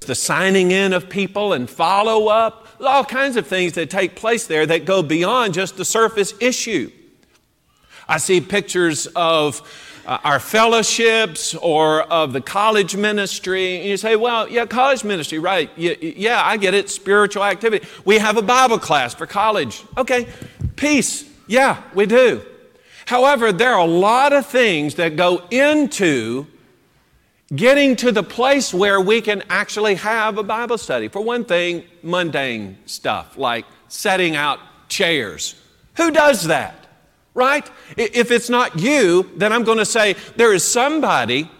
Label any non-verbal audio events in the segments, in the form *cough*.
the signing in of people and follow up. All kinds of things that take place there that go beyond just the surface issue. I see pictures of uh, our fellowships or of the college ministry. And you say, well, yeah, college ministry, right. Yeah, yeah, I get it. Spiritual activity. We have a Bible class for college. Okay, peace. Yeah, we do. However, there are a lot of things that go into getting to the place where we can actually have a Bible study. For one thing, mundane stuff like setting out chairs. Who does that? Right? If it's not you, then I'm going to say there is somebody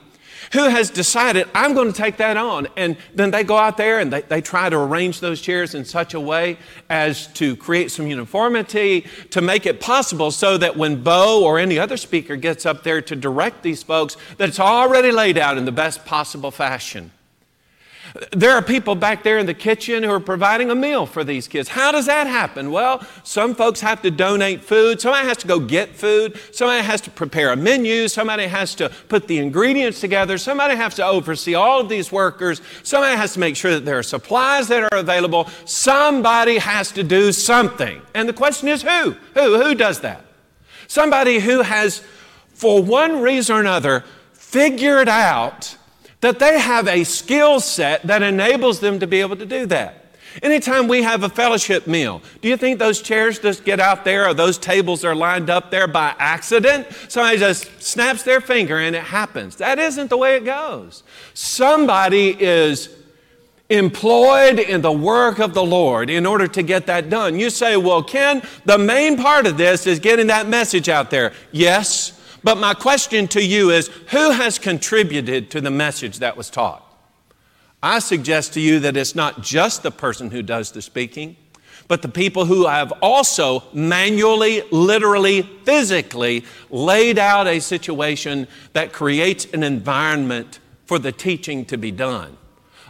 who has decided, I'm going to take that on. And then they go out there and they, they try to arrange those chairs in such a way as to create some uniformity, to make it possible so that when Bo or any other speaker gets up there to direct these folks, that it's already laid out in the best possible fashion. There are people back there in the kitchen who are providing a meal for these kids. How does that happen? Well, some folks have to donate food. Somebody has to go get food. Somebody has to prepare a menu. Somebody has to put the ingredients together. Somebody has to oversee all of these workers. Somebody has to make sure that there are supplies that are available. Somebody has to do something. And the question is who? Who? Who does that? Somebody who has, for one reason or another, figured out that they have a skill set that enables them to be able to do that. Anytime we have a fellowship meal, do you think those chairs just get out there or those tables are lined up there by accident? Somebody just snaps their finger and it happens. That isn't the way it goes. Somebody is employed in the work of the Lord in order to get that done. You say, well, Ken, the main part of this is getting that message out there. Yes, but my question to you is who has contributed to the message that was taught? I suggest to you that it's not just the person who does the speaking, but the people who have also manually, literally, physically laid out a situation that creates an environment for the teaching to be done.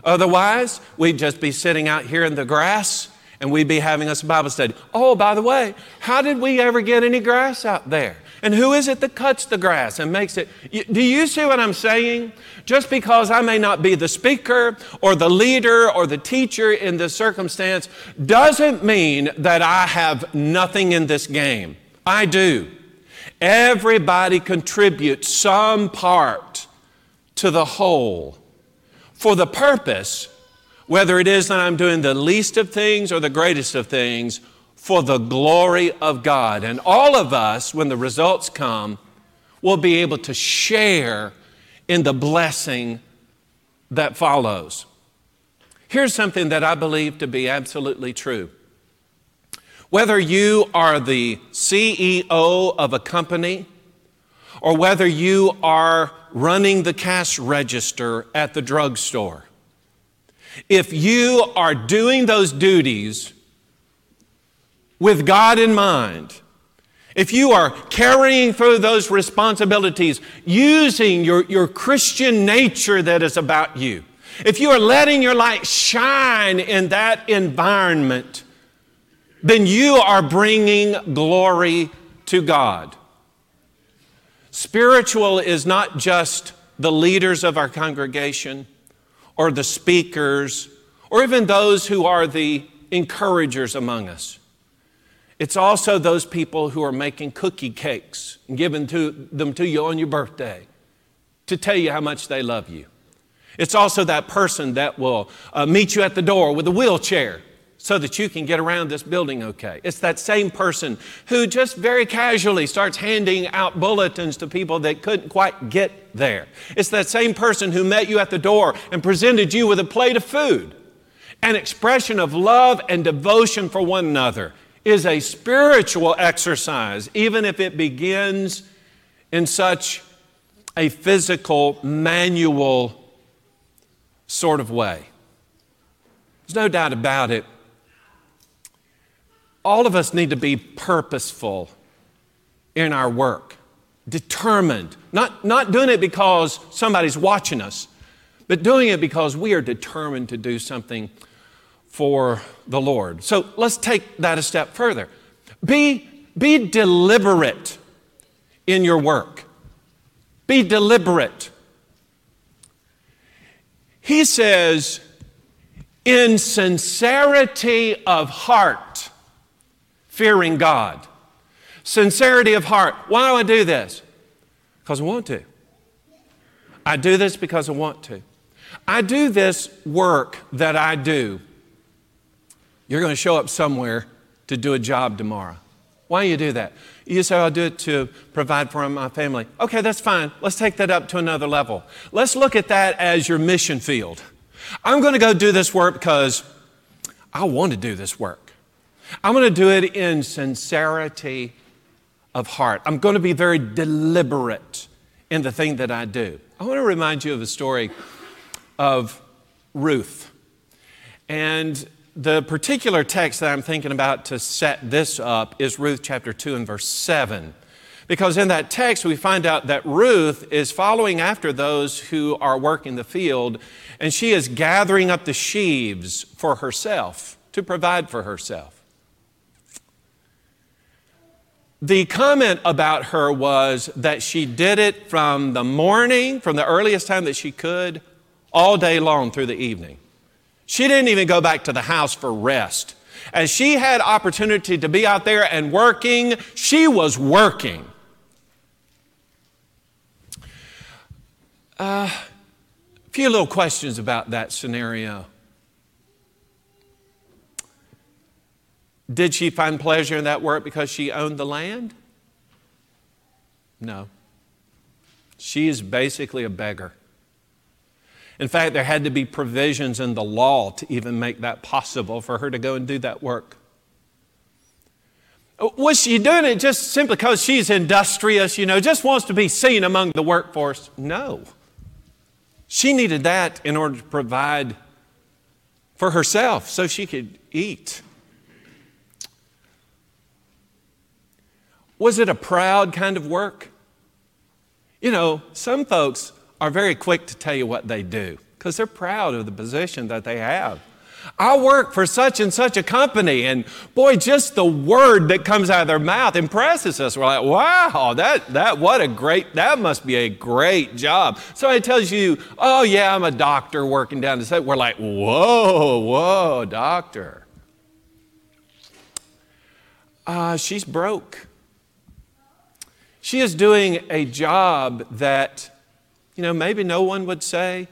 Otherwise, we'd just be sitting out here in the grass and we'd be having us a Bible study. Oh, by the way, how did we ever get any grass out there? And who is it that cuts the grass and makes it? Do you see what I'm saying? Just because I may not be the speaker or the leader or the teacher in this circumstance doesn't mean that I have nothing in this game. I do. Everybody contributes some part to the whole for the purpose, whether it is that I'm doing the least of things or the greatest of things, for the glory of God. And all of us, when the results come, will be able to share in the blessing that follows. Here's something that I believe to be absolutely true. Whether you are the CEO of a company or whether you are running the cash register at the drugstore, if you are doing those duties with God in mind, if you are carrying through those responsibilities using your, your Christian nature that is about you, if you are letting your light shine in that environment, then you are bringing glory to God. Spiritual is not just the leaders of our congregation or the speakers or even those who are the encouragers among us. It's also those people who are making cookie cakes and giving to, them to you on your birthday to tell you how much they love you. It's also that person that will uh, meet you at the door with a wheelchair so that you can get around this building okay. It's that same person who just very casually starts handing out bulletins to people that couldn't quite get there. It's that same person who met you at the door and presented you with a plate of food, an expression of love and devotion for one another is a spiritual exercise, even if it begins in such a physical, manual sort of way. There's no doubt about it. All of us need to be purposeful in our work, determined, not, not doing it because somebody's watching us, but doing it because we are determined to do something for the Lord. So let's take that a step further. Be, be deliberate in your work. Be deliberate. He says, in sincerity of heart, fearing God. Sincerity of heart. Why do I do this? Because I want to. I do this because I want to. I do this work that I do. You're going to show up somewhere to do a job tomorrow. Why do you do that? You say, I'll do it to provide for my family. Okay, that's fine. Let's take that up to another level. Let's look at that as your mission field. I'm going to go do this work because I want to do this work. I'm going to do it in sincerity of heart. I'm going to be very deliberate in the thing that I do. I want to remind you of a story of Ruth. And the particular text that I'm thinking about to set this up is Ruth chapter 2 and verse 7. Because in that text, we find out that Ruth is following after those who are working the field, and she is gathering up the sheaves for herself to provide for herself. The comment about her was that she did it from the morning, from the earliest time that she could, all day long through the evening. She didn't even go back to the house for rest. As she had opportunity to be out there and working, she was working. Uh, a few little questions about that scenario. Did she find pleasure in that work because she owned the land? No. She is basically a beggar. In fact, there had to be provisions in the law to even make that possible for her to go and do that work. Uh, was she doing it just simply because she's industrious, you know, just wants to be seen among the workforce? No. She needed that in order to provide for herself so she could eat. Was it a proud kind of work? You know, some folks are very quick to tell you what they do because they're proud of the position that they have. I work for such and such a company, and boy, just the word that comes out of their mouth impresses us. We're like, wow, that, that, what a great, that must be a great job. Somebody tells you, oh, yeah, I'm a doctor working down the site. We're like, whoa, whoa, doctor. Uh, she's broke. She is doing a job that you know, maybe no one would say.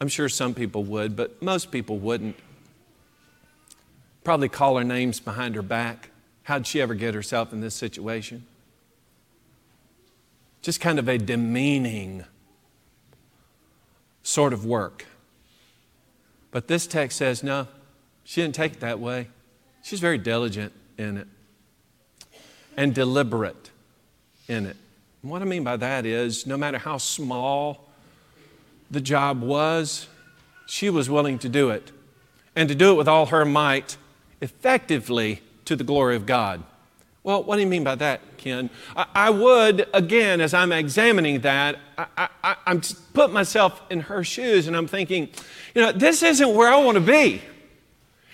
I'm sure some people would, but most people wouldn't. Probably call her names behind her back. How'd she ever get herself in this situation? Just kind of a demeaning sort of work. But this text says, no, she didn't take it that way. She's very diligent in it and deliberate in it. And what I mean by that is no matter how small the job was, she was willing to do it and to do it with all her might, effectively to the glory of God. Well, what do you mean by that, Ken? I, I would, again, as I'm examining that, I, I, I'm put myself in her shoes and I'm thinking, you know, this isn't where I want to be.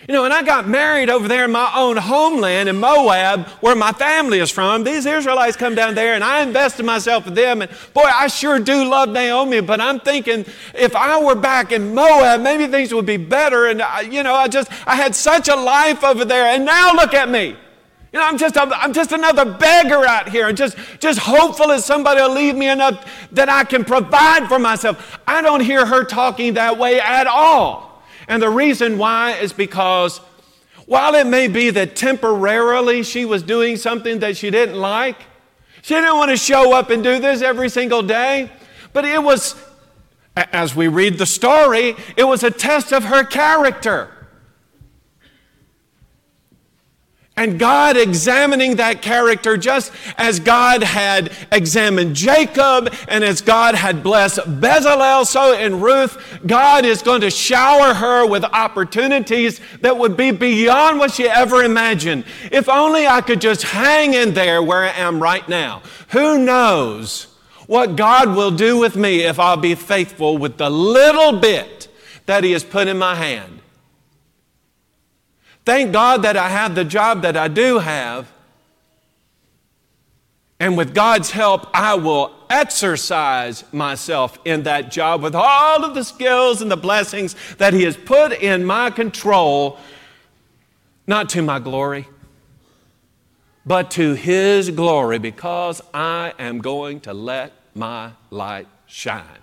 You know, and I got married over there in my own homeland in Moab, where my family is from. These Israelites come down there, and I invested myself with them. And boy, I sure do love Naomi, but I'm thinking if I were back in Moab, maybe things would be better. And, I, you know, I just, I had such a life over there, and now look at me. You know, I'm just, I'm just another beggar out here and just, just hopeful that somebody will leave me enough that I can provide for myself. I don't hear her talking that way at all. And the reason why is because while it may be that temporarily she was doing something that she didn't like, she didn't want to show up and do this every single day, but it was, as we read the story, it was a test of her character. And God examining that character just as God had examined Jacob and as God had blessed Bezalel, so in Ruth, God is going to shower her with opportunities that would be beyond what she ever imagined. If only I could just hang in there where I am right now. Who knows what God will do with me if I'll be faithful with the little bit that He has put in my hand. Thank God that I have the job that I do have. And with God's help, I will exercise myself in that job with all of the skills and the blessings that He has put in my control, not to my glory, but to His glory, because I am going to let my light shine.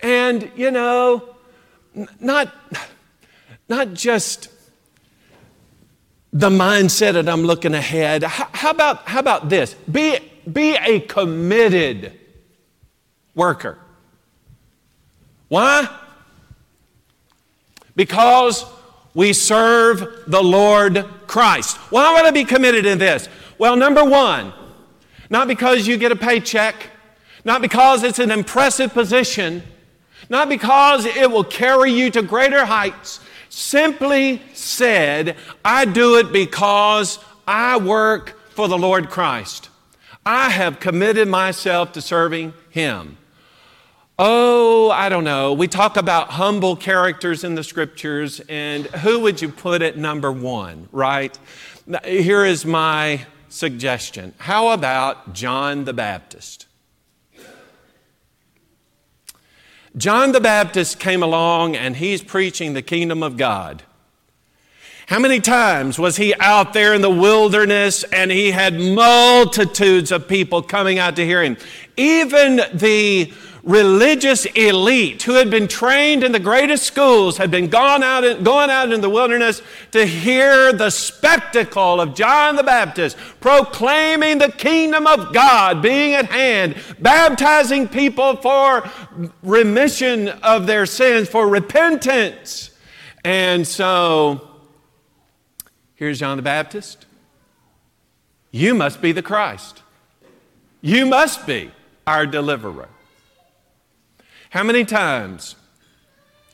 And, you know, not, not just the mindset that I'm looking ahead. How, about, how about this? Be, be a committed worker. Why? Because we serve the Lord Christ. Why would I be committed in this? Well, number one, not because you get a paycheck, not because it's an impressive position, not because it will carry you to greater heights. Simply said, I do it because I work for the Lord Christ. I have committed myself to serving Him. Oh, I don't know. We talk about humble characters in the scriptures, and who would you put at number one, right? Here is my suggestion. How about John the Baptist? John the Baptist came along and he's preaching the kingdom of God. How many times was he out there in the wilderness and he had multitudes of people coming out to hear him? Even the religious elite who had been trained in the greatest schools had been gone out in, going out in the wilderness to hear the spectacle of John the Baptist proclaiming the kingdom of God being at hand, baptizing people for remission of their sins, for repentance. And so here's John the Baptist. You must be the Christ. You must be our deliverer. How many times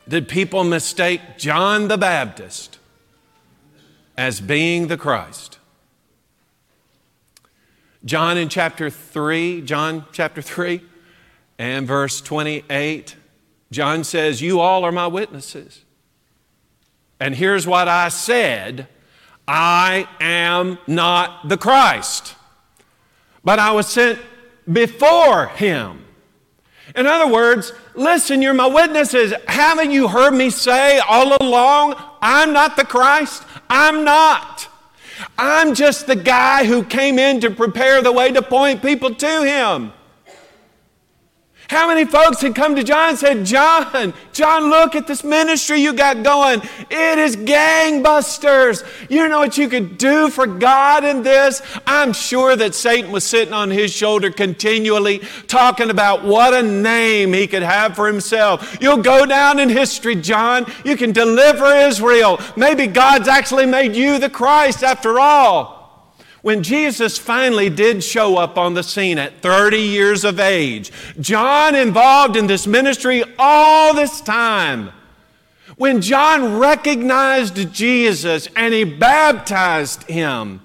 did people mistake John the Baptist as being the Christ? John in chapter 3, John chapter 3 and verse 28, John says, You all are my witnesses. And here's what I said I am not the Christ, but I was sent before him. In other words, listen, you're my witnesses. Haven't you heard me say all along, I'm not the Christ? I'm not. I'm just the guy who came in to prepare the way to point people to Him. How many folks had come to John and said, John, John, look at this ministry you got going. It is gangbusters. You know what you could do for God in this? I'm sure that Satan was sitting on his shoulder continually talking about what a name he could have for himself. You'll go down in history, John. You can deliver Israel. Maybe God's actually made you the Christ after all. When Jesus finally did show up on the scene at 30 years of age, John involved in this ministry all this time. When John recognized Jesus and he baptized him,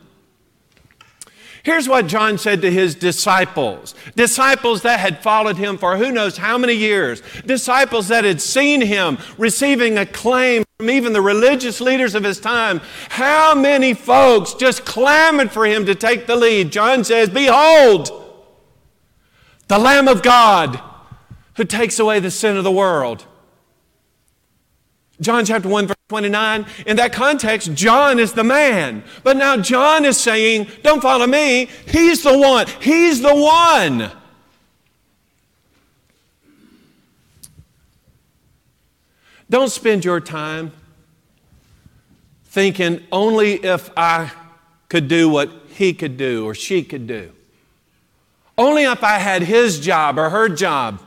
Here's what John said to his disciples disciples that had followed him for who knows how many years, disciples that had seen him receiving acclaim from even the religious leaders of his time. How many folks just clamored for him to take the lead? John says, Behold, the Lamb of God who takes away the sin of the world. John chapter 1, verse 29, in that context, John is the man. But now John is saying, Don't follow me. He's the one. He's the one. Don't spend your time thinking only if I could do what he could do or she could do. Only if I had his job or her job.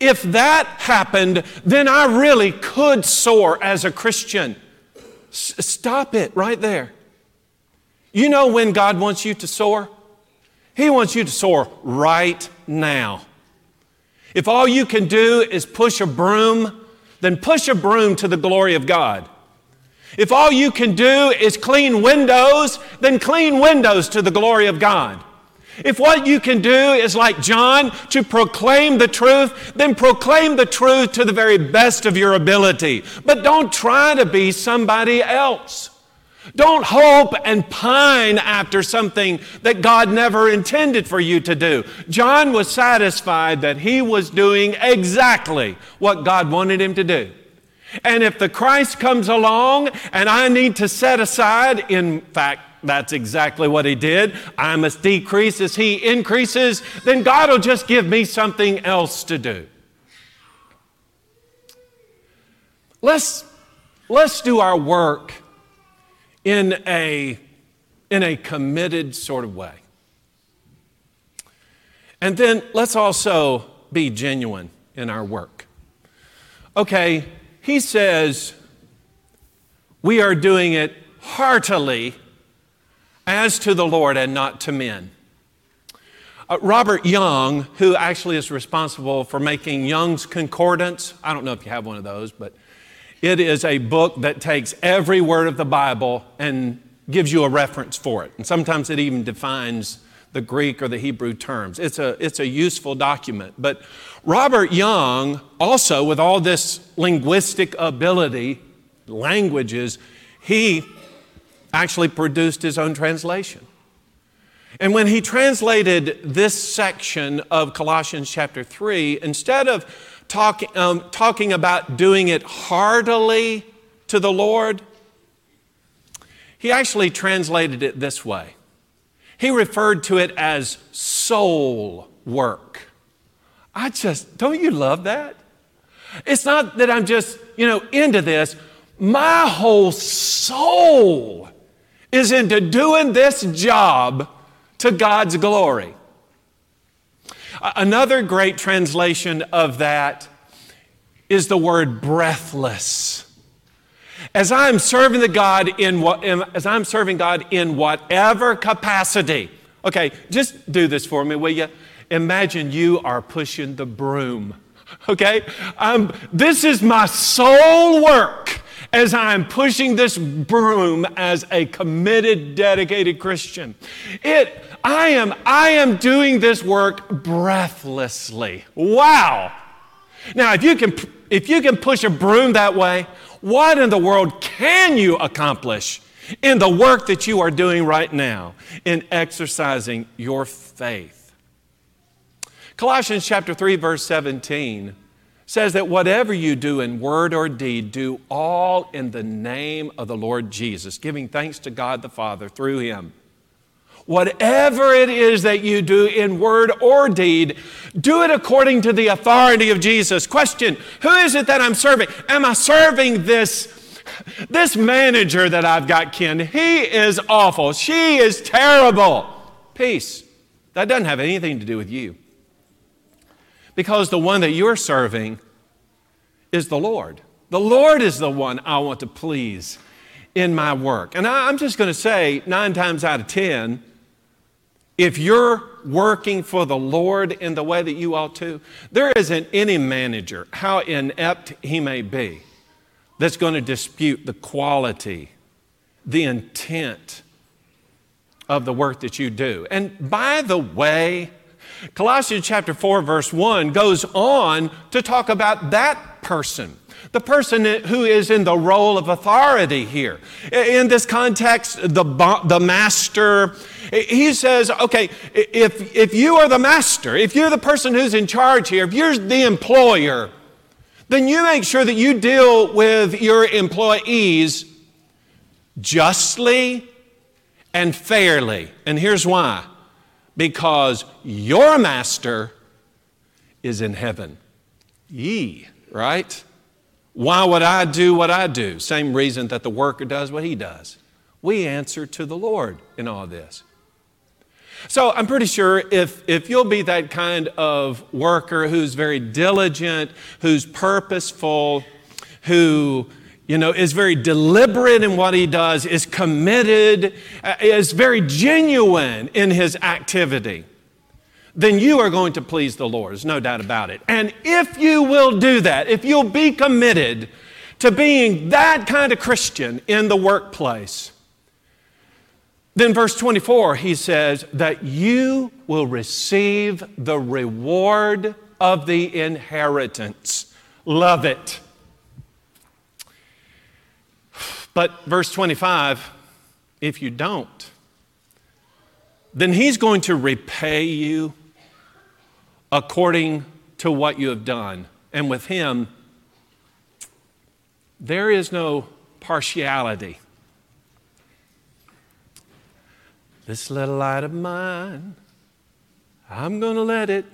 If that happened, then I really could soar as a Christian. S- stop it right there. You know when God wants you to soar? He wants you to soar right now. If all you can do is push a broom, then push a broom to the glory of God. If all you can do is clean windows, then clean windows to the glory of God. If what you can do is like John, to proclaim the truth, then proclaim the truth to the very best of your ability. But don't try to be somebody else. Don't hope and pine after something that God never intended for you to do. John was satisfied that he was doing exactly what God wanted him to do. And if the Christ comes along and I need to set aside, in fact, that's exactly what he did. I must decrease as he increases, then God will just give me something else to do. Let's, let's do our work in a, in a committed sort of way. And then let's also be genuine in our work. Okay, he says we are doing it heartily as to the Lord and not to men. Uh, Robert Young, who actually is responsible for making Young's Concordance, I don't know if you have one of those, but it is a book that takes every word of the Bible and gives you a reference for it. And sometimes it even defines the Greek or the Hebrew terms. It's a, it's a useful document. But Robert Young, also with all this linguistic ability, languages, he actually produced his own translation. And when he translated this section of Colossians chapter 3, instead of talk, um, talking about doing it heartily to the Lord, he actually translated it this way. He referred to it as soul work. I just, don't you love that? It's not that I'm just, you know, into this. My whole soul is into doing this job to God's glory. Another great translation of that is the word breathless. As I'm serving the God in what, as I'm serving God in whatever capacity. Okay, just do this for me, will you? Imagine you are pushing the broom. Okay, um, this is my soul work as I'm pushing this broom as a committed, dedicated Christian. It, I am, I am doing this work breathlessly. Wow. Now, if you can, if you can push a broom that way, what in the world can you accomplish in the work that you are doing right now in exercising your faith? Colossians chapter 3 verse 17 says that whatever you do in word or deed, do all in the name of the Lord Jesus, giving thanks to God the Father through him. Whatever it is that you do in word or deed, do it according to the authority of Jesus. Question Who is it that I'm serving? Am I serving this? This manager that I've got, Ken, he is awful. She is terrible. Peace. That doesn't have anything to do with you. Because the one that you're serving is the Lord. The Lord is the one I want to please in my work. And I'm just going to say, nine times out of ten, if you're working for the Lord in the way that you ought to, there isn't any manager, how inept he may be, that's going to dispute the quality, the intent of the work that you do. And by the way, Colossians chapter 4, verse 1 goes on to talk about that person, the person who is in the role of authority here. In this context, the, the master, he says, okay, if, if you are the master, if you're the person who's in charge here, if you're the employer, then you make sure that you deal with your employees justly and fairly. And here's why because your master is in heaven. Ye, right? Why would I do what I do? Same reason that the worker does what he does. We answer to the Lord in all this. So I'm pretty sure if, if you'll be that kind of worker who's very diligent, who's purposeful, who you know, is very deliberate in what he does, is committed, uh, is very genuine in his activity, then you are going to please the Lord. There's no doubt about it. And if you will do that, if you'll be committed to being that kind of Christian in the workplace, then verse 24, he says that you will receive the reward of the inheritance. Love it. But verse 25, if you don't, then He's going to repay you according to what you have done. And with Him, there is no partiality. This little light of mine, I'm going to let it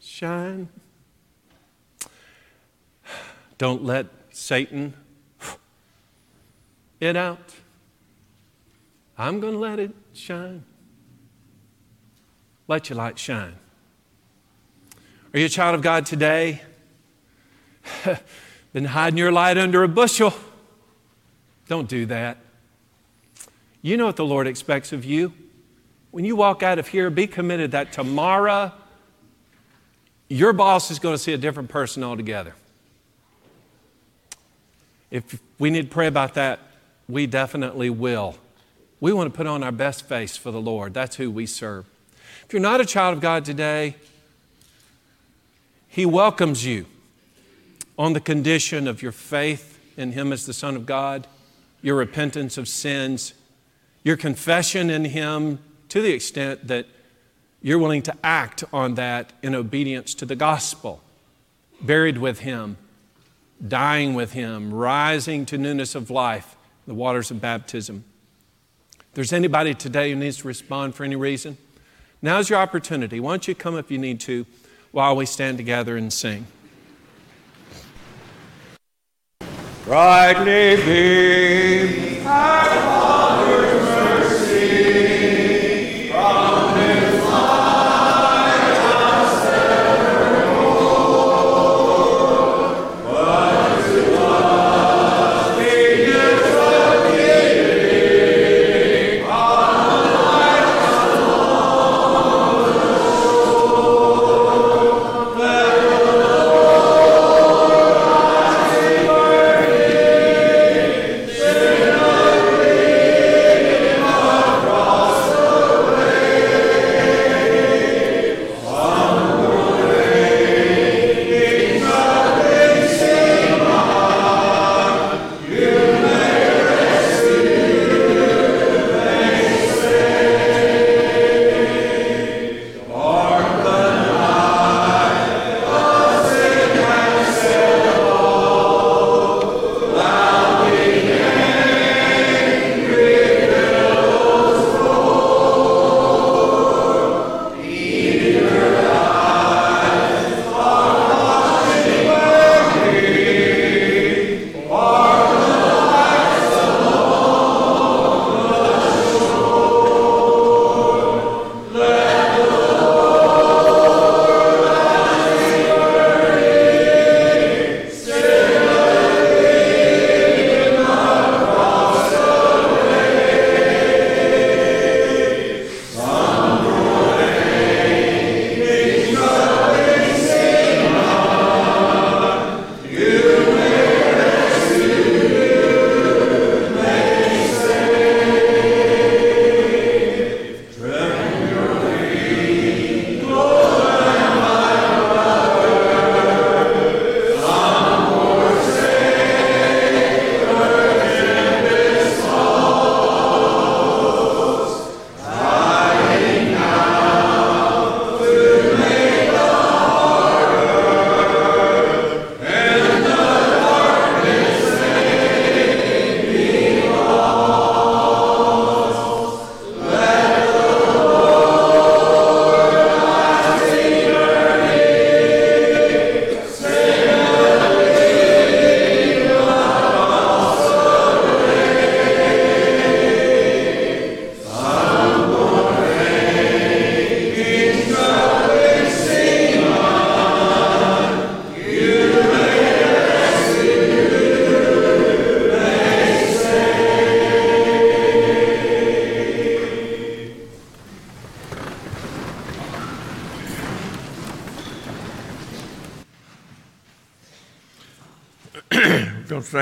shine. Don't let Satan it out. I'm going to let it shine. Let your light shine. Are you a child of God today? *sighs* Been hiding your light under a bushel? Don't do that. You know what the Lord expects of you. When you walk out of here, be committed that tomorrow your boss is going to see a different person altogether. If we need to pray about that, we definitely will. We want to put on our best face for the Lord. That's who we serve. If you're not a child of God today, He welcomes you on the condition of your faith in Him as the Son of God, your repentance of sins, your confession in Him to the extent that you're willing to act on that in obedience to the gospel, buried with Him, dying with Him, rising to newness of life, the waters of baptism. If there's anybody today who needs to respond for any reason, now's your opportunity. Why don't you come if you need to while we stand together and sing? Brightly beam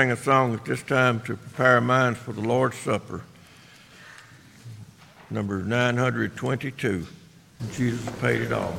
sing a song at this time to prepare our minds for the Lord's Supper. Number 922. Jesus paid it all.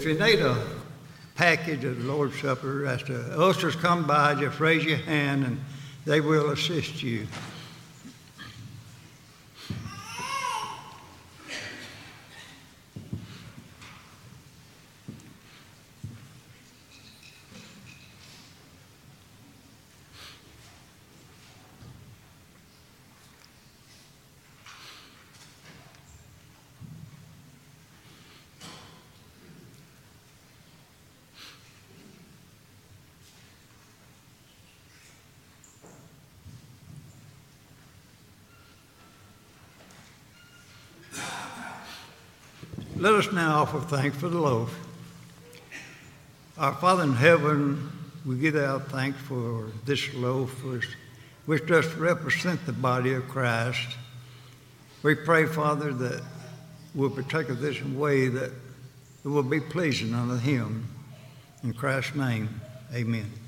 If you need a package of the Lord's Supper, as the ushers come by, just raise your hand and they will assist you. Let us now offer thanks for the loaf. Our Father in heaven, we give our thanks for this loaf, which does represent the body of Christ. We pray, Father, that we'll partake of this in a way that it will be pleasing unto Him. In Christ's name, amen.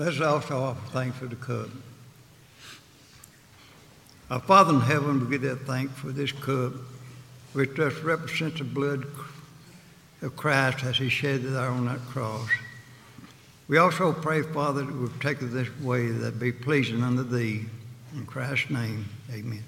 Let's also offer thanks for the cup. Our Father in heaven, we give that thanks for this cup, which just represents the blood of Christ as he shed it on that cross. We also pray, Father, that we'll take it this way that be pleasing unto thee. In Christ's name, amen.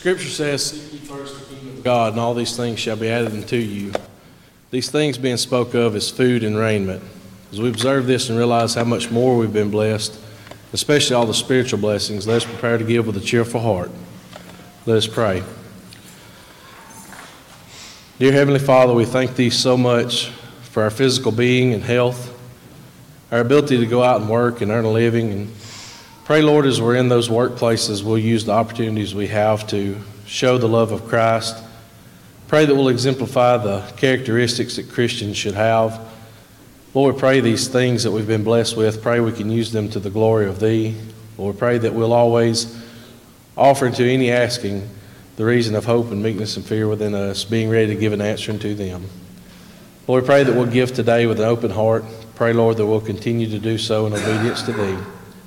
Scripture says, God, and all these things shall be added unto you. These things being spoke of as food and raiment. As we observe this and realize how much more we've been blessed, especially all the spiritual blessings, let us prepare to give with a cheerful heart. Let us pray. Dear Heavenly Father, we thank Thee so much for our physical being and health, our ability to go out and work and earn a living, and Pray, Lord, as we're in those workplaces, we'll use the opportunities we have to show the love of Christ. Pray that we'll exemplify the characteristics that Christians should have. Lord, we pray these things that we've been blessed with, pray we can use them to the glory of Thee. Lord, pray that we'll always offer to any asking the reason of hope and meekness and fear within us, being ready to give an answer unto them. Lord, we pray that we'll give today with an open heart. Pray, Lord, that we'll continue to do so in obedience to Thee.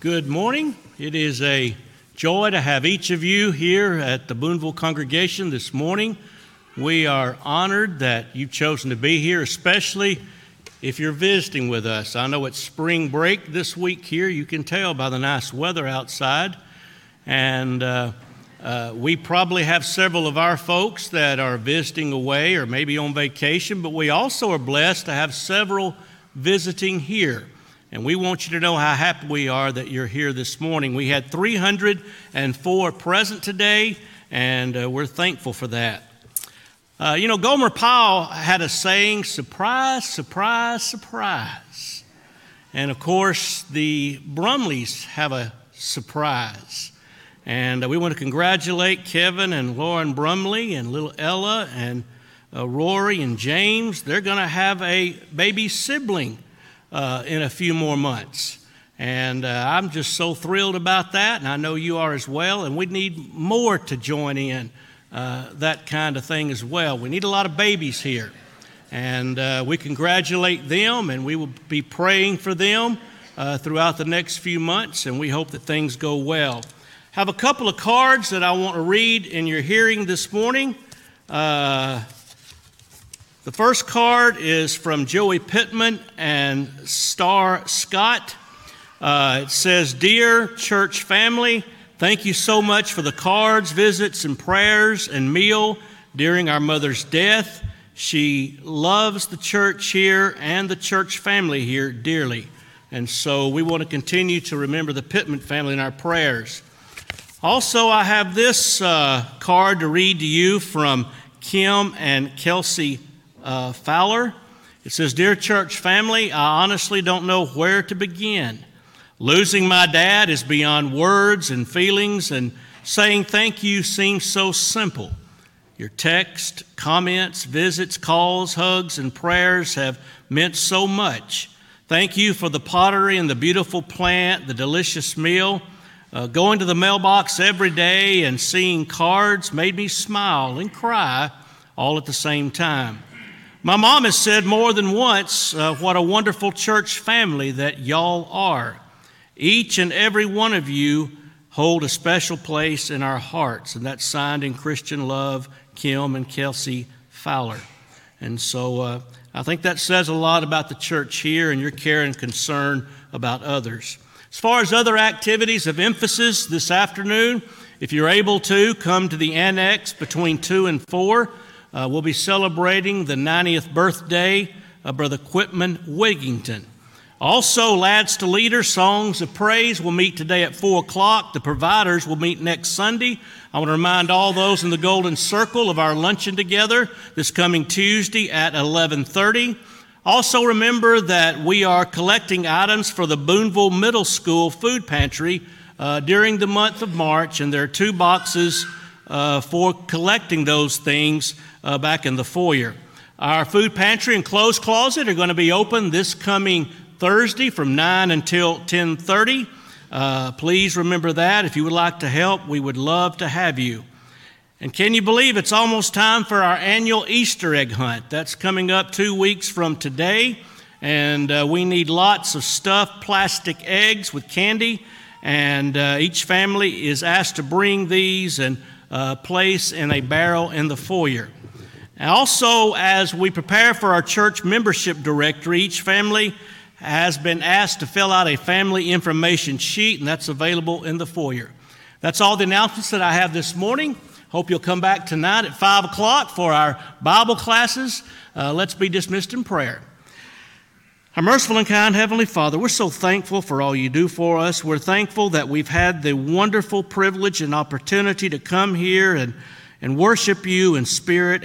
Good morning. It is a joy to have each of you here at the Boonville congregation this morning. We are honored that you've chosen to be here, especially if you're visiting with us. I know it's spring break this week here. You can tell by the nice weather outside. And uh, uh, we probably have several of our folks that are visiting away or maybe on vacation, but we also are blessed to have several visiting here. And we want you to know how happy we are that you're here this morning. We had 304 present today, and uh, we're thankful for that. Uh, you know, Gomer Pyle had a saying surprise, surprise, surprise. And of course, the Brumleys have a surprise. And uh, we want to congratulate Kevin and Lauren Brumley and little Ella and uh, Rory and James. They're going to have a baby sibling uh, in a few more months. And uh, I'm just so thrilled about that, and I know you are as well. And we need more to join in uh, that kind of thing as well. We need a lot of babies here. And uh, we congratulate them, and we will be praying for them uh, throughout the next few months, and we hope that things go well. Have a couple of cards that I want to read in your hearing this morning. The first card is from Joey Pittman and Star Scott. Uh, it says, Dear church family, thank you so much for the cards, visits, and prayers and meal during our mother's death. She loves the church here and the church family here dearly. And so we want to continue to remember the Pittman family in our prayers. Also, I have this uh, card to read to you from Kim and Kelsey uh, Fowler. It says, Dear church family, I honestly don't know where to begin. Losing my dad is beyond words and feelings, and saying thank you seems so simple. Your text, comments, visits, calls, hugs, and prayers have meant so much. Thank you for the pottery and the beautiful plant, the delicious meal. Uh, going to the mailbox every day and seeing cards made me smile and cry all at the same time. My mom has said more than once uh, what a wonderful church family that y'all are. Each and every one of you hold a special place in our hearts, and that's signed in Christian Love, Kim and Kelsey Fowler. And so uh, I think that says a lot about the church here and your care and concern about others. As far as other activities of emphasis this afternoon, if you're able to, come to the annex between 2 and 4. Uh, we'll be celebrating the 90th birthday of Brother Quitman Wigington. Also, Lads to Leaders, Songs of Praise will meet today at 4 o'clock. The providers will meet next Sunday. I want to remind all those in the Golden Circle of our luncheon together this coming Tuesday at 1130. Also, remember that we are collecting items for the Boonville Middle School food pantry uh, during the month of March, and there are two boxes uh, for collecting those things uh, back in the foyer. Our food pantry and clothes closet are going to be open this coming Thursday from 9 until 10:30. Uh, please remember that. If you would like to help, we would love to have you. And can you believe it's almost time for our annual Easter egg hunt? That's coming up two weeks from today. And uh, we need lots of stuffed plastic eggs with candy. And uh, each family is asked to bring these and uh, place in a barrel in the foyer. Also, as we prepare for our church membership directory, each family has been asked to fill out a family information sheet, and that's available in the foyer. That's all the announcements that I have this morning. Hope you'll come back tonight at 5 o'clock for our Bible classes. Uh, let's be dismissed in prayer. Our merciful and kind Heavenly Father, we're so thankful for all you do for us. We're thankful that we've had the wonderful privilege and opportunity to come here and, and worship you in spirit